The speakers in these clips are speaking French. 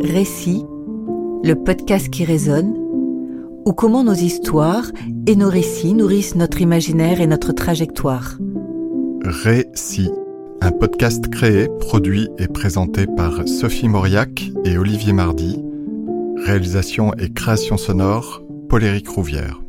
Récit, le podcast qui résonne, ou comment nos histoires et nos récits nourrissent notre imaginaire et notre trajectoire. Récit, un podcast créé, produit et présenté par Sophie Mauriac et Olivier Mardy. Réalisation et création sonore, Paul-Éric Rouvière.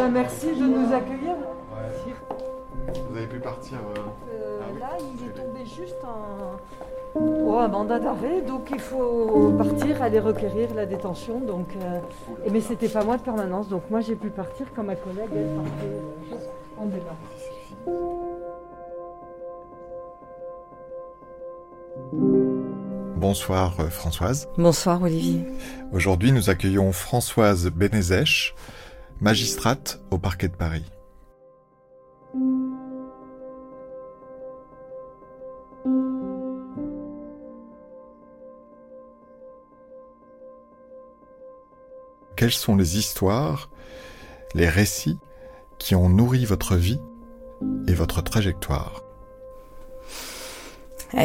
Ben, merci de nous accueillir. Vous avez pu partir euh, Euh, Ah oui. Là, il est tombé juste un, oh, un mandat d'arrêt, donc il faut partir, aller requérir la détention. Donc, euh, et- mais c'était pas moi de permanence, donc moi j'ai pu partir quand ma collègue partait euh, en débat. Bonsoir Françoise. Bonsoir Olivier. Aujourd'hui, nous accueillons Françoise Bénézèche, magistrate au parquet de Paris. Quelles sont les histoires, les récits qui ont nourri votre vie et votre trajectoire?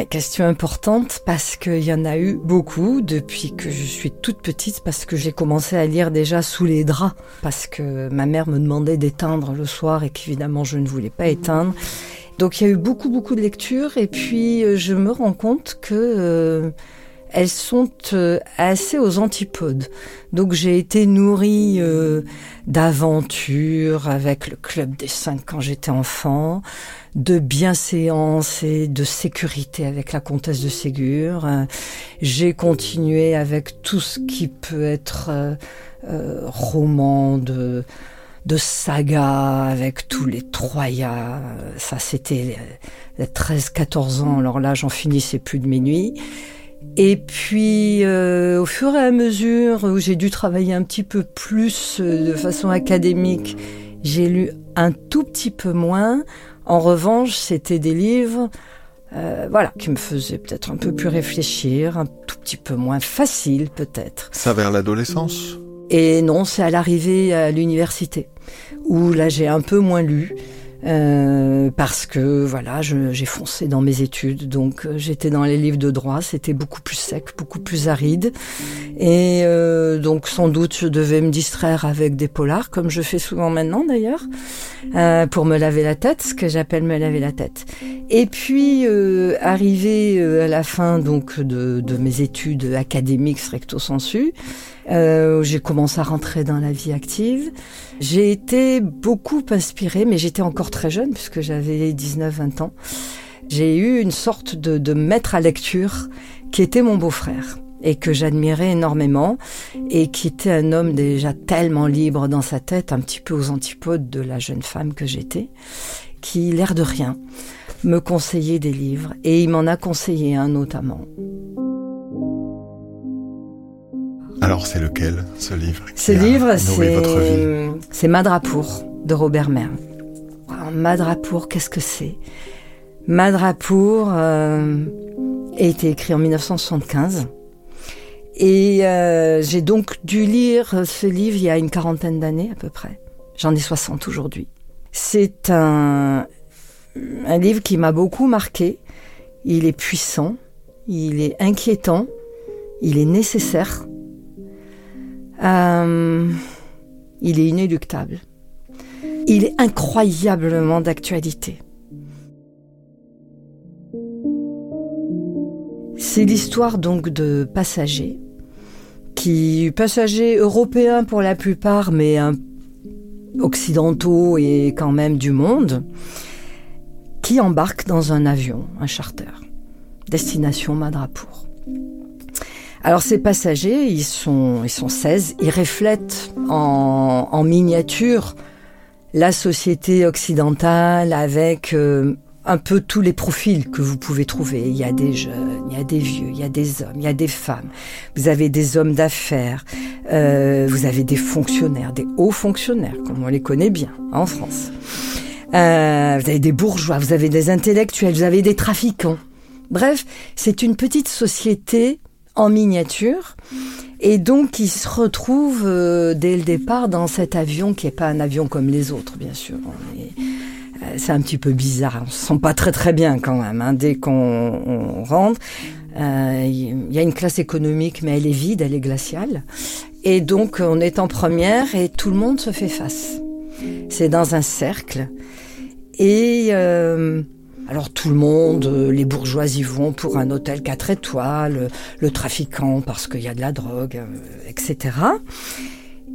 Question importante parce qu'il y en a eu beaucoup depuis que je suis toute petite, parce que j'ai commencé à lire déjà sous les draps, parce que ma mère me demandait d'éteindre le soir et qu'évidemment je ne voulais pas éteindre. Donc il y a eu beaucoup beaucoup de lectures et puis euh, je me rends compte que euh, elles sont euh, assez aux antipodes. Donc j'ai été nourrie euh, d'aventures avec le club des cinq quand j'étais enfant, de bienséance et de sécurité avec la comtesse de Ségur. Euh, J'ai continué avec tout ce qui peut être euh, euh, roman de de saga avec tous les Troyas. Euh, Ça, c'était les 13-14 ans. Alors là, j'en finissais plus de mes nuits. Et puis, euh, au fur et à mesure où j'ai dû travailler un petit peu plus euh, de façon académique, j'ai lu un tout petit peu moins. En revanche, c'était des livres, euh, voilà, qui me faisaient peut-être un peu plus réfléchir, un tout petit peu moins facile peut-être. Ça vers l'adolescence? Et non, c'est à l'arrivée à l'université, où là j'ai un peu moins lu. Euh, parce que voilà, j'ai foncé dans mes études, donc euh, j'étais dans les livres de droit, c'était beaucoup plus sec, beaucoup plus aride, et euh, donc sans doute je devais me distraire avec des polars, comme je fais souvent maintenant d'ailleurs, euh, pour me laver la tête, ce que j'appelle me laver la tête. Et puis euh, arrivé à la fin donc de, de mes études académiques stricto sensu, euh, j'ai commencé à rentrer dans la vie active. J'ai été beaucoup inspirée, mais j'étais encore très jeune puisque j'avais 19-20 ans. J'ai eu une sorte de, de maître à lecture qui était mon beau-frère et que j'admirais énormément et qui était un homme déjà tellement libre dans sa tête, un petit peu aux antipodes de la jeune femme que j'étais, qui, l'air de rien, me conseillait des livres et il m'en a conseillé un notamment. Alors c'est lequel ce livre Ce livre, nourri votre vie? c'est c'est Madrapour de Robert Merle. Alors, Madrapour, qu'est-ce que c'est? Madrapour euh, a été écrit en 1975. Et euh, j'ai donc dû lire ce livre il y a une quarantaine d'années à peu près. J'en ai 60 aujourd'hui. C'est un, un livre qui m'a beaucoup marqué. Il est puissant, il est inquiétant, il est nécessaire. Euh, il est inéluctable. Il est incroyablement d'actualité. C'est l'histoire donc de passagers qui, passagers européens pour la plupart, mais occidentaux et quand même du monde, qui embarquent dans un avion, un charter, destination Madrapour. Alors ces passagers, ils sont, ils sont 16, ils reflètent en, en miniature la société occidentale avec euh, un peu tous les profils que vous pouvez trouver. Il y a des jeunes, il y a des vieux, il y a des hommes, il y a des femmes. Vous avez des hommes d'affaires, euh, vous avez des fonctionnaires, des hauts fonctionnaires, comme on les connaît bien en France. Euh, vous avez des bourgeois, vous avez des intellectuels, vous avez des trafiquants. Bref, c'est une petite société en miniature. Et donc, il se retrouve euh, dès le départ dans cet avion qui n'est pas un avion comme les autres, bien sûr. Euh, c'est un petit peu bizarre. On se sent pas très très bien quand même. Hein, dès qu'on rentre, euh, il y a une classe économique, mais elle est vide, elle est glaciale. Et donc, on est en première et tout le monde se fait face. C'est dans un cercle. Et euh, alors tout le monde, euh, les bourgeois y vont pour un hôtel 4 étoiles, le trafiquant parce qu'il y a de la drogue, etc.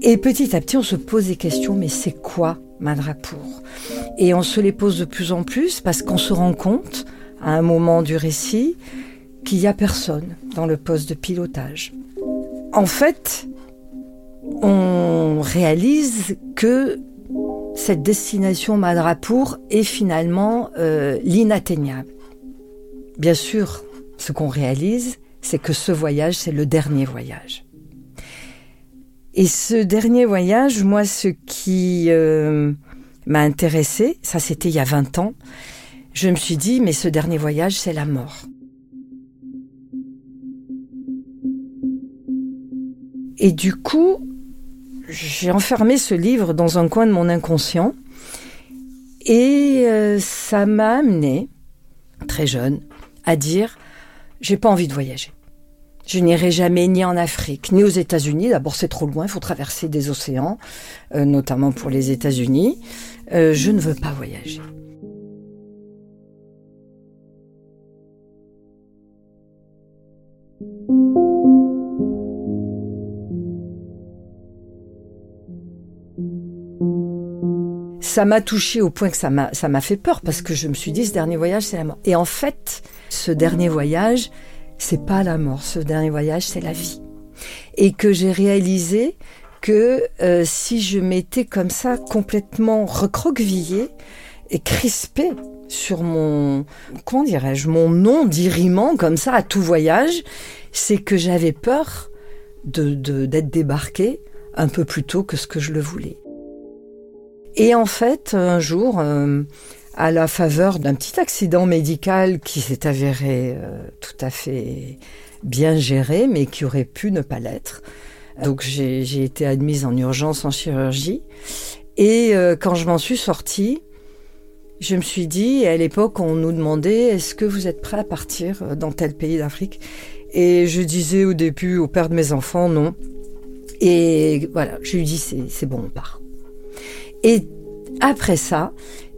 Et petit à petit, on se pose des questions, mais c'est quoi Madrapour Et on se les pose de plus en plus parce qu'on se rend compte, à un moment du récit, qu'il n'y a personne dans le poste de pilotage. En fait, on réalise que cette destination Madrapour est finalement euh, l'inatteignable. Bien sûr, ce qu'on réalise, c'est que ce voyage, c'est le dernier voyage. Et ce dernier voyage, moi, ce qui euh, m'a intéressé, ça c'était il y a 20 ans, je me suis dit, mais ce dernier voyage, c'est la mort. Et du coup, j'ai enfermé ce livre dans un coin de mon inconscient. Et euh, ça m'a amené, très jeune, à dire j'ai pas envie de voyager. Je n'irai jamais ni en Afrique, ni aux États-Unis. D'abord, c'est trop loin, il faut traverser des océans, euh, notamment pour les États-Unis. Euh, je ne veux pas voyager. Ça m'a touché au point que ça m'a ça m'a fait peur parce que je me suis dit ce dernier voyage c'est la mort. Et en fait, ce dernier voyage, c'est pas la mort. Ce dernier voyage, c'est la vie. Et que j'ai réalisé que euh, si je m'étais comme ça complètement recroquevillée et crispée sur mon comment dirais-je mon nom d'irriment comme ça à tout voyage, c'est que j'avais peur de d'être débarquée un peu plus tôt que ce que je le voulais. Et en fait, un jour, euh, à la faveur d'un petit accident médical qui s'est avéré euh, tout à fait bien géré, mais qui aurait pu ne pas l'être, donc j'ai été admise en urgence en chirurgie. Et euh, quand je m'en suis sortie, je me suis dit, à l'époque, on nous demandait, est-ce que vous êtes prêt à partir dans tel pays d'Afrique? Et je disais au début au père de mes enfants, non. Et voilà, je lui dis, c'est bon, on part. Et après ça,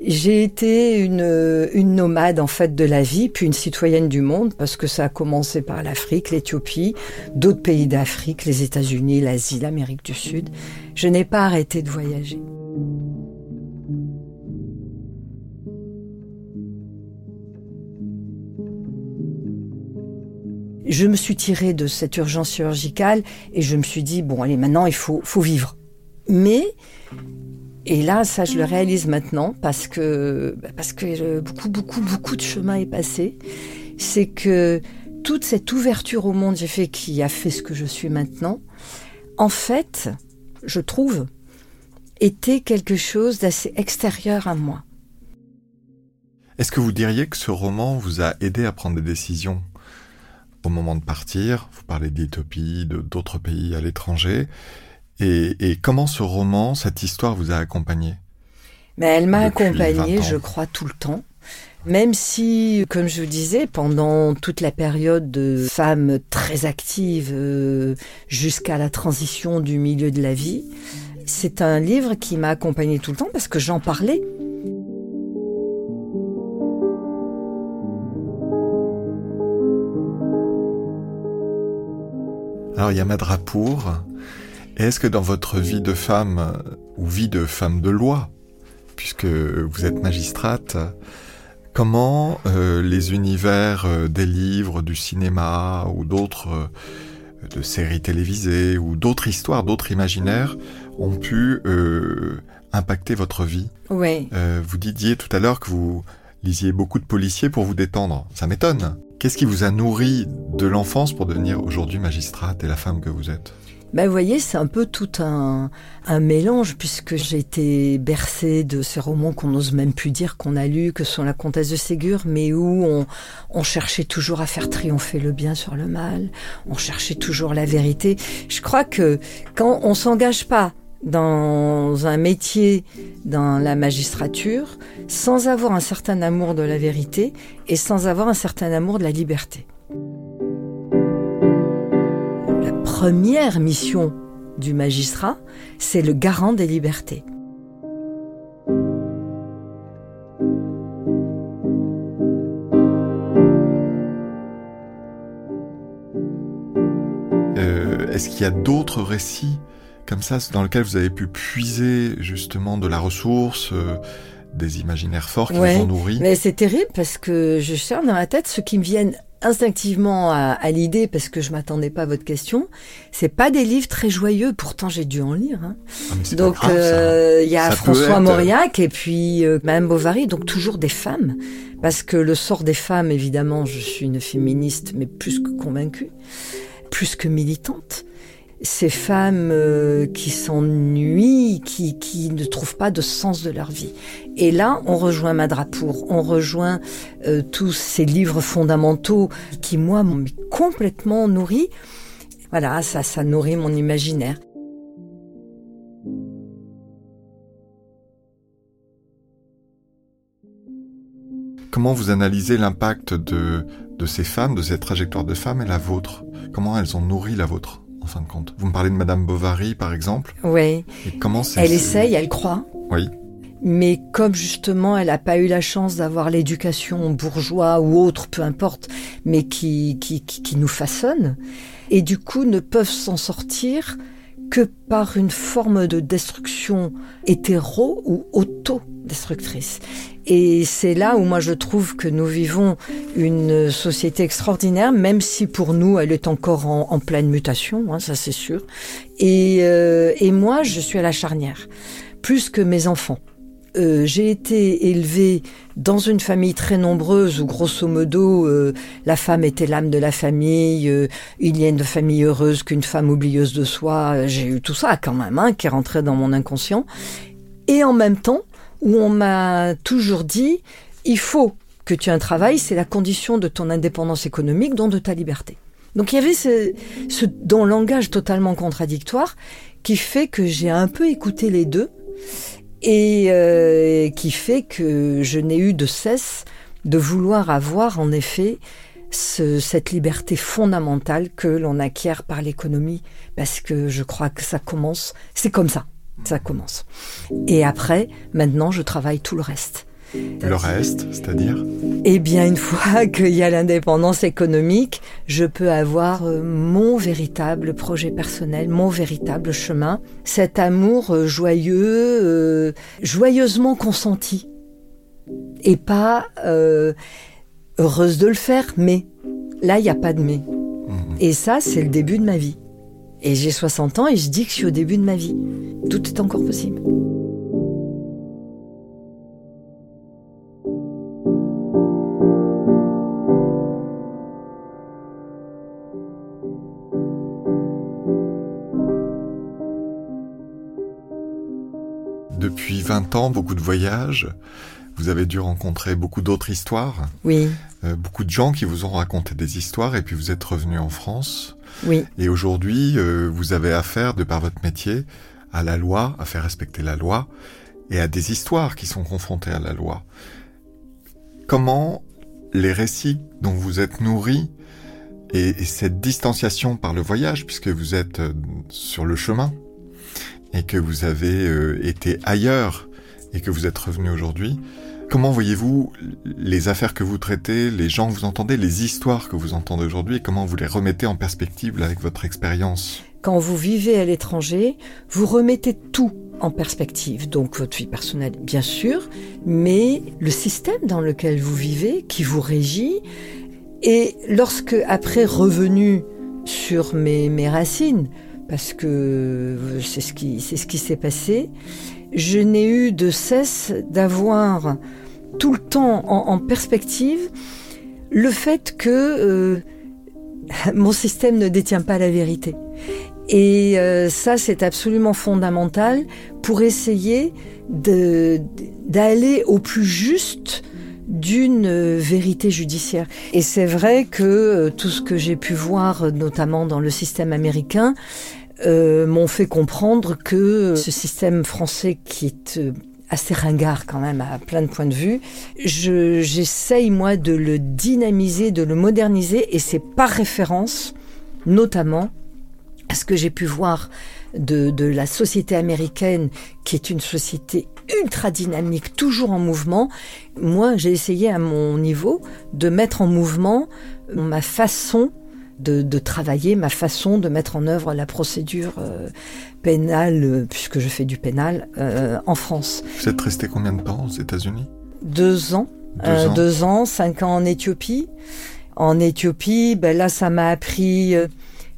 j'ai été une, nomade en fait de la vie, puis une citoyenne du monde, parce que ça a commencé par l'Afrique, l'Éthiopie, d'autres pays d'Afrique, les États-Unis, l'Asie, l'Amérique du Sud. Je n'ai pas arrêté de voyager. Je me suis tirée de cette urgence chirurgicale et je me suis dit, bon allez, maintenant il faut, faut vivre. Mais et là, ça, je le réalise maintenant parce que, parce que beaucoup, beaucoup, beaucoup de chemin est passé. C'est que toute cette ouverture au monde, j'ai fait qui a fait ce que je suis maintenant, en fait, je trouve, était quelque chose d'assez extérieur à moi. Est-ce que vous diriez que ce roman vous a aidé à prendre des décisions au moment de partir? Vous parlez d'Éthiopie, de d'autres pays à l'étranger. Et, comment ce roman, cette histoire vous a accompagné? Mais Elle m'a accompagnée, je crois, tout le temps. Même si, comme je vous disais, pendant toute la période de femme très active euh, jusqu'à la transition du milieu de la vie, c'est un livre qui m'a accompagnée tout le temps parce que j'en parlais. Alors il y a Madrapour, est-ce que dans votre vie de femme, euh, ou vie de femme de loi, puisque vous êtes magistrate, comment euh, les univers euh, des livres, du cinéma ou d'autres de séries télévisées ou d'autres histoires, d'autres imaginaires ont pu impacter votre vie? Oui. vous disiez tout à l'heure que vous lisiez beaucoup de policiers pour vous détendre. Ça m'étonne. Qu'est-ce qui vous a nourri de l'enfance pour devenir aujourd'hui magistrate et la femme que vous êtes? Ben, vous voyez, c'est un peu tout un, un mélange, puisque j'ai été bercée de ces romans qu'on n'ose même plus dire qu'on a lus, que sont La Comtesse de Ségur, mais où on, on cherchait toujours à faire triompher le bien sur le mal, on cherchait toujours la vérité. Je crois que quand on s'engage pas dans un métier, dans la magistrature, sans avoir un certain amour de la vérité et sans avoir un certain amour de la liberté. Première mission du magistrat, c'est le garant des libertés. Euh, Est-ce qu'il y a d'autres récits comme ça dans lesquels vous avez pu puiser justement de la ressource euh, des imaginaires forts qui Ouais, vous ont nourri? Mais c'est terrible parce que je cherche dans la tête ce qui me viennent instinctivement à, à l'idée parce que je m'attendais pas à votre question. C'est pas des livres très joyeux, pourtant j'ai dû en lire. hein. Ah, Donc euh, il y a Ça François Mauriac et puis euh, Madame Bovary, donc toujours des femmes, parce que le sort des femmes, évidemment, je suis une féministe, mais plus que convaincue, plus que militante. Ces femmes euh, qui s'ennuient, qui, ne trouvent pas de sens de leur vie. Et là, on rejoint Madrapour, on rejoint euh, tous ces livres fondamentaux qui, moi, m'ont complètement nourri. Voilà, ça, ça nourrit mon imaginaire. Comment vous analysez l'impact de, de ces femmes, de cette trajectoire de femmes et la vôtre? Comment elles ont nourri la vôtre, en fin de compte Vous me parlez de Madame Bovary, par exemple. Oui. Et comment c'est Elle essaye, elle croit. Oui. Mais comme justement elle n'a pas eu la chance d'avoir l'éducation bourgeois ou autre, peu importe, mais qui, qui, qui, qui nous façonne, et du coup ne peuvent s'en sortir que par une forme de destruction hétéro ou auto-destructrice. Et c'est là où moi je trouve que nous vivons une société extraordinaire, même si pour nous elle est encore en, pleine mutation, hein, ça c'est sûr. Et, euh, et moi je suis à la charnière, plus que mes enfants. Euh, j'ai été élevée dans une famille très nombreuse où grosso modo euh, la femme était l'âme de la famille, euh, il y a une famille heureuse qu'une femme oublieuse de soi, j'ai eu tout ça quand même hein, qui est rentré dans mon inconscient. Et en même temps où on m'a toujours dit il faut que tu aies un travail, c'est la condition de ton indépendance économique, dont de ta liberté. Donc il y avait ce, ce dans langage totalement contradictoire qui fait que j'ai un peu écouté les deux et euh, qui fait que je n'ai eu de cesse de vouloir avoir en effet ce, cette liberté fondamentale que l'on acquiert par l'économie, parce que je crois que ça commence, c'est comme ça, ça commence. Et après, maintenant, je travaille tout le reste. Le reste, c'est-à-dire Eh bien, une fois qu'il y a l'indépendance économique, je peux avoir euh, mon véritable projet personnel, mon véritable chemin, cet amour euh, joyeux, euh, joyeusement consenti, et pas euh, heureuse de le faire, mais là, il n'y a pas de mais. Mhm. Et ça, c'est le début de ma vie. Et j'ai 60 ans et je dis que je suis au début de ma vie. Tout est encore possible. Depuis 20 ans, beaucoup de voyages. Vous avez dû rencontrer beaucoup d'autres histoires, Oui, euh, beaucoup de gens qui vous ont raconté des histoires, et puis vous êtes revenu en France. Oui, Et aujourd'hui, euh, vous avez affaire, de par votre métier, à la loi, à faire respecter la loi, et à des histoires qui sont confrontées à la loi. Comment les récits dont vous êtes nourris et, et cette distanciation par le voyage, puisque vous êtes euh, sur le chemin et que vous avez euh, été ailleurs et que vous êtes revenu aujourd'hui, comment voyez-vous les affaires que vous traitez, les gens que vous entendez, les histoires que vous entendez aujourd'hui et comment vous les remettez en perspective avec votre expérience? Quand vous vivez à l'étranger, vous remettez tout en perspective. Donc votre vie personnelle, bien sûr, mais le système dans lequel vous vivez, qui vous régit. Et lorsque, après revenu sur mes, racines, parce que c'est ce qui s'est passé, je n'ai eu de cesse d'avoir tout le temps en, perspective le fait que euh, mon système ne détient pas la vérité. Et euh, ça, c'est absolument fondamental pour essayer d'aller au plus juste d'une vérité judiciaire. Et c'est vrai que euh, tout ce que j'ai pu voir, notamment dans le système américain, euh, m'ont fait comprendre que ce système français qui est euh, assez ringard quand même à plein de points de vue. J'essaye moi de le dynamiser, de le moderniser et c'est par référence notamment à ce que j'ai pu voir de, de, la société américaine qui est une société ultra dynamique, toujours en mouvement. Moi, j'ai essayé à mon niveau de mettre en mouvement ma façon de, travailler, ma façon de mettre en œuvre la procédure euh, pénale, euh, puisque je fais du pénal, euh, en France. Vous êtes resté combien de temps aux États-Unis? Deux ans. Deux ans. cinq ans en Éthiopie. En Éthiopie, ben là, ça m'a appris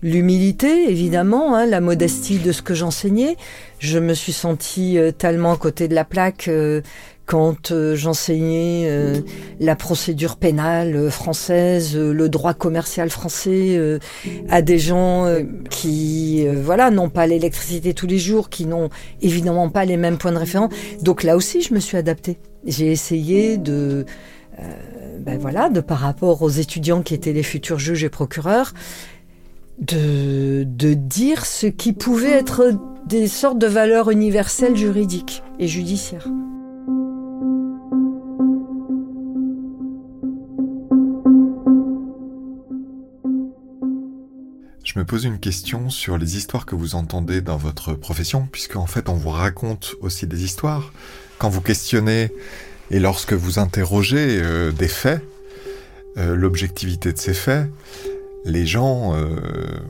l'humilité, évidemment, hein, la modestie de ce que j'enseignais. Je me suis sentie tellement à côté de la plaque quand euh, j'enseignais euh, la procédure pénale euh, française, le droit commercial français à des gens qui voilà n'ont pas l'électricité tous les jours, qui n'ont évidemment pas les mêmes points de référence. Donc là aussi, je me suis adaptée. J'ai essayé de ben voilà, de par rapport aux étudiants qui étaient les futurs juges et procureurs, de dire ce qui pouvait être des sortes de valeurs universelles juridiques et judiciaires. Je me pose une question sur les histoires que vous entendez dans votre profession, puisque en fait on vous raconte aussi des histoires. Quand vous questionnez et lorsque vous interrogez euh, des faits, euh, l'objectivité de ces faits, les gens euh,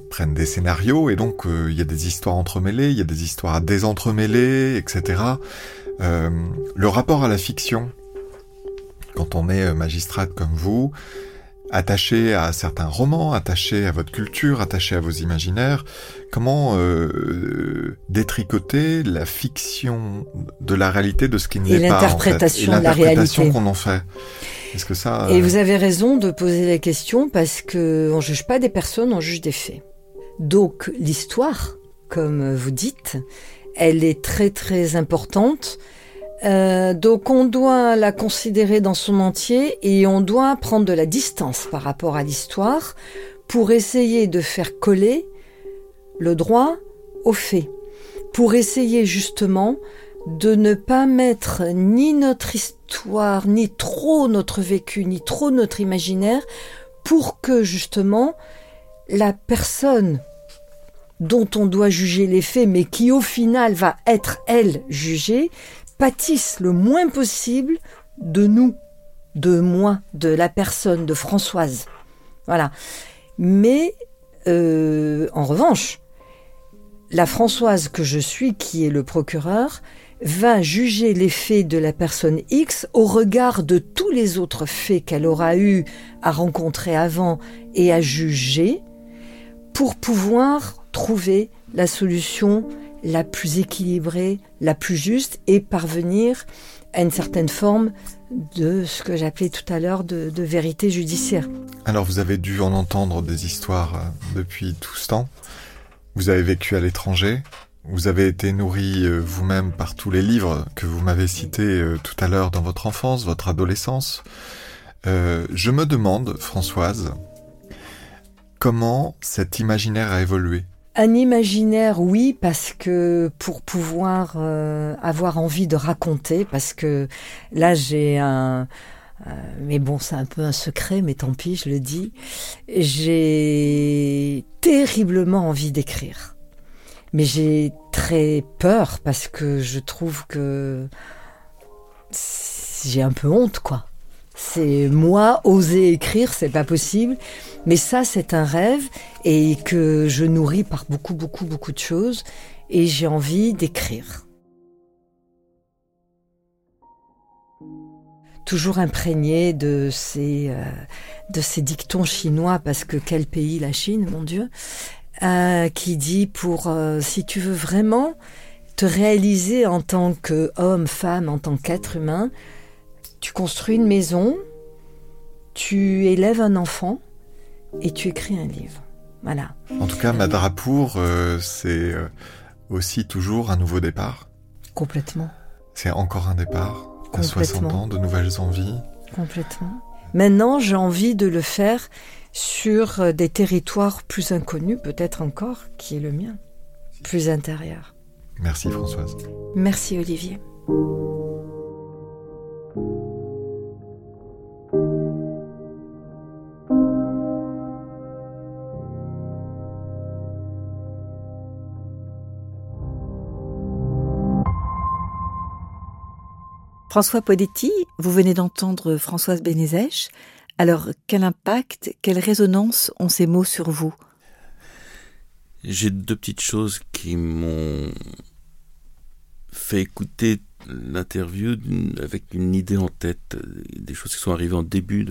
prennent des scénarios et donc il y a des histoires entremêlées, il y a des histoires à désentremêler, etc. le rapport à la fiction, quand on est magistrate comme vous, attaché à certains romans, attaché à votre culture, attaché à vos imaginaires, comment euh, détricoter la fiction de la réalité de ce qui n'est pas l'interprétation en fait. de la réalité qu'on en fait. Est-ce que ça Et vous avez raison de poser la question parce que on juge pas des personnes, on juge des faits. Donc l'histoire, comme vous dites, elle est très très importante euh, donc on doit la considérer dans son entier et on doit prendre de la distance par rapport à l'histoire pour essayer de faire coller le droit au fait, pour essayer justement de ne pas mettre ni notre histoire, ni trop notre vécu, ni trop notre imaginaire, pour que justement la personne dont on doit juger les faits, mais qui au final va être, elle, jugée, pâtissent le moins possible de nous, de moi, de la personne, de Françoise. Voilà. Mais euh, en revanche, la Françoise que je suis, qui est le procureur, va juger les faits de la personne X au regard de tous les autres faits qu'elle aura eu à rencontrer avant et à juger pour pouvoir trouver la solution la plus équilibrée, la plus juste et parvenir à une certaine forme de ce que j'appelais tout à l'heure de, vérité judiciaire. Alors vous avez dû en entendre des histoires euh, depuis tout ce temps. Vous avez vécu à l'étranger. Vous avez été nourri euh, vous-même par tous les livres que vous m'avez cités euh, tout à l'heure dans votre enfance, votre adolescence. je me demande, Françoise, comment cet imaginaire a évolué? Un imaginaire, oui, parce que pour pouvoir euh, avoir envie de raconter, parce que là j'ai un, euh, mais bon, c'est un peu un secret, mais tant pis, je le dis. J'ai terriblement envie d'écrire, mais j'ai très peur parce que je trouve que j'ai un peu honte, quoi. C'est moi oser écrire, c'est pas possible. Mais ça, c'est un rêve et que je nourris par beaucoup, beaucoup, beaucoup de choses. Et j'ai envie d'écrire. Toujours imprégné de ces, euh, de ces dictons chinois, parce que quel pays la Chine, mon Dieu, euh, qui dit pour, euh, si tu veux vraiment te réaliser en tant qu'homme, femme, en tant qu'être humain, tu construis une maison, tu élèves un enfant et tu écris un livre. Voilà. En tout cas, Madrapour, euh, c'est euh, aussi toujours un nouveau départ. Complètement. C'est encore un départ. À 60 ans, de nouvelles envies. Complètement. Maintenant, j'ai envie de le faire sur euh, des territoires plus inconnus, peut-être encore, qui est le mien, plus intérieur. Merci Françoise. Merci Olivier. François Podetti, vous venez d'entendre Françoise Bénézèche. Alors, quel impact, quelle résonance ont ces mots sur vous? J'ai deux petites choses qui m'ont fait écouter l'interview avec une idée en tête. Des choses qui sont arrivées en début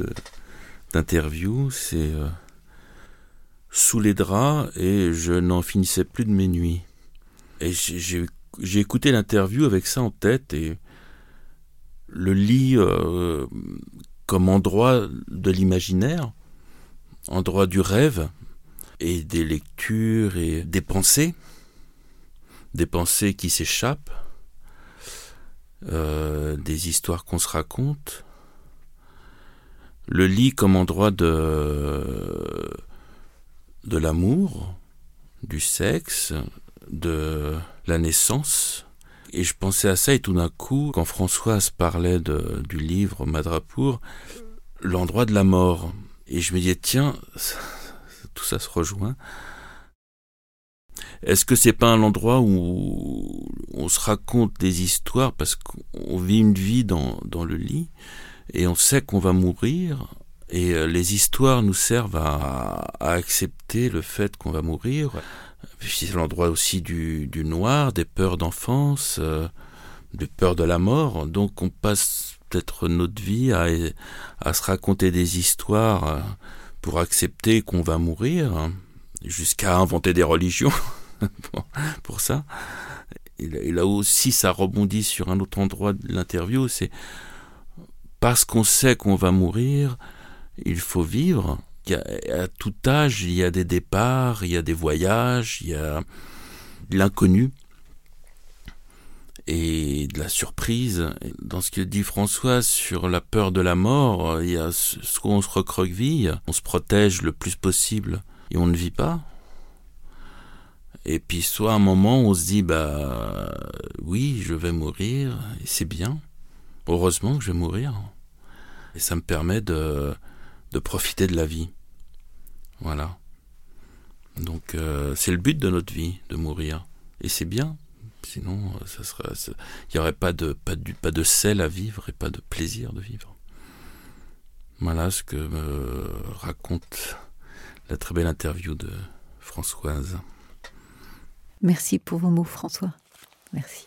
d'interview. C'est euh, sous les draps et je n'en finissais plus de mes nuits. Et j'ai écouté l'interview avec ça en tête et le lit euh, comme endroit de l'imaginaire, endroit du rêve, et des lectures et des pensées, des pensées qui s'échappent, euh, des histoires qu'on se raconte. Le lit comme endroit de, de l'amour, du sexe, de la naissance, et je pensais à ça et tout d'un coup, quand Françoise parlait du livre Madrapour, l'endroit de la mort. Et je me disais, tiens, tout ça se rejoint. Est-ce que c'est pas un endroit où on se raconte des histoires parce qu'on vit une vie dans, le lit et on sait qu'on va mourir et euh, les histoires nous servent à accepter le fait qu'on va mourir, c'est l'endroit aussi du, noir, des peurs d'enfance, euh, des peurs de la mort. Donc on passe peut-être notre vie à, se raconter des histoires euh, pour accepter qu'on va mourir, jusqu'à inventer des religions pour, ça. Et là aussi, ça rebondit sur un autre endroit de l'interview, c'est parce qu'on sait qu'on va mourir, il faut vivre à tout âge, il y a des départs, il y a des voyages, il y a de l'inconnu et de la surprise. Dans ce que dit Françoise sur la peur de la mort, il y a ce qu'on se recroqueville, on se protège le plus possible et on ne vit pas. Et puis soit à un moment on se dit bah oui je vais mourir et c'est bien, heureusement que je vais mourir et ça me permet de de profiter de la vie. Voilà. Donc euh, c'est le but de notre vie, de mourir. Et c'est bien. Sinon, euh, ça serait, il n'y aurait pas de, pas, pas de sel à vivre et pas de plaisir de vivre. Voilà ce que me raconte la très belle interview de Françoise. Merci pour vos mots, François. Merci.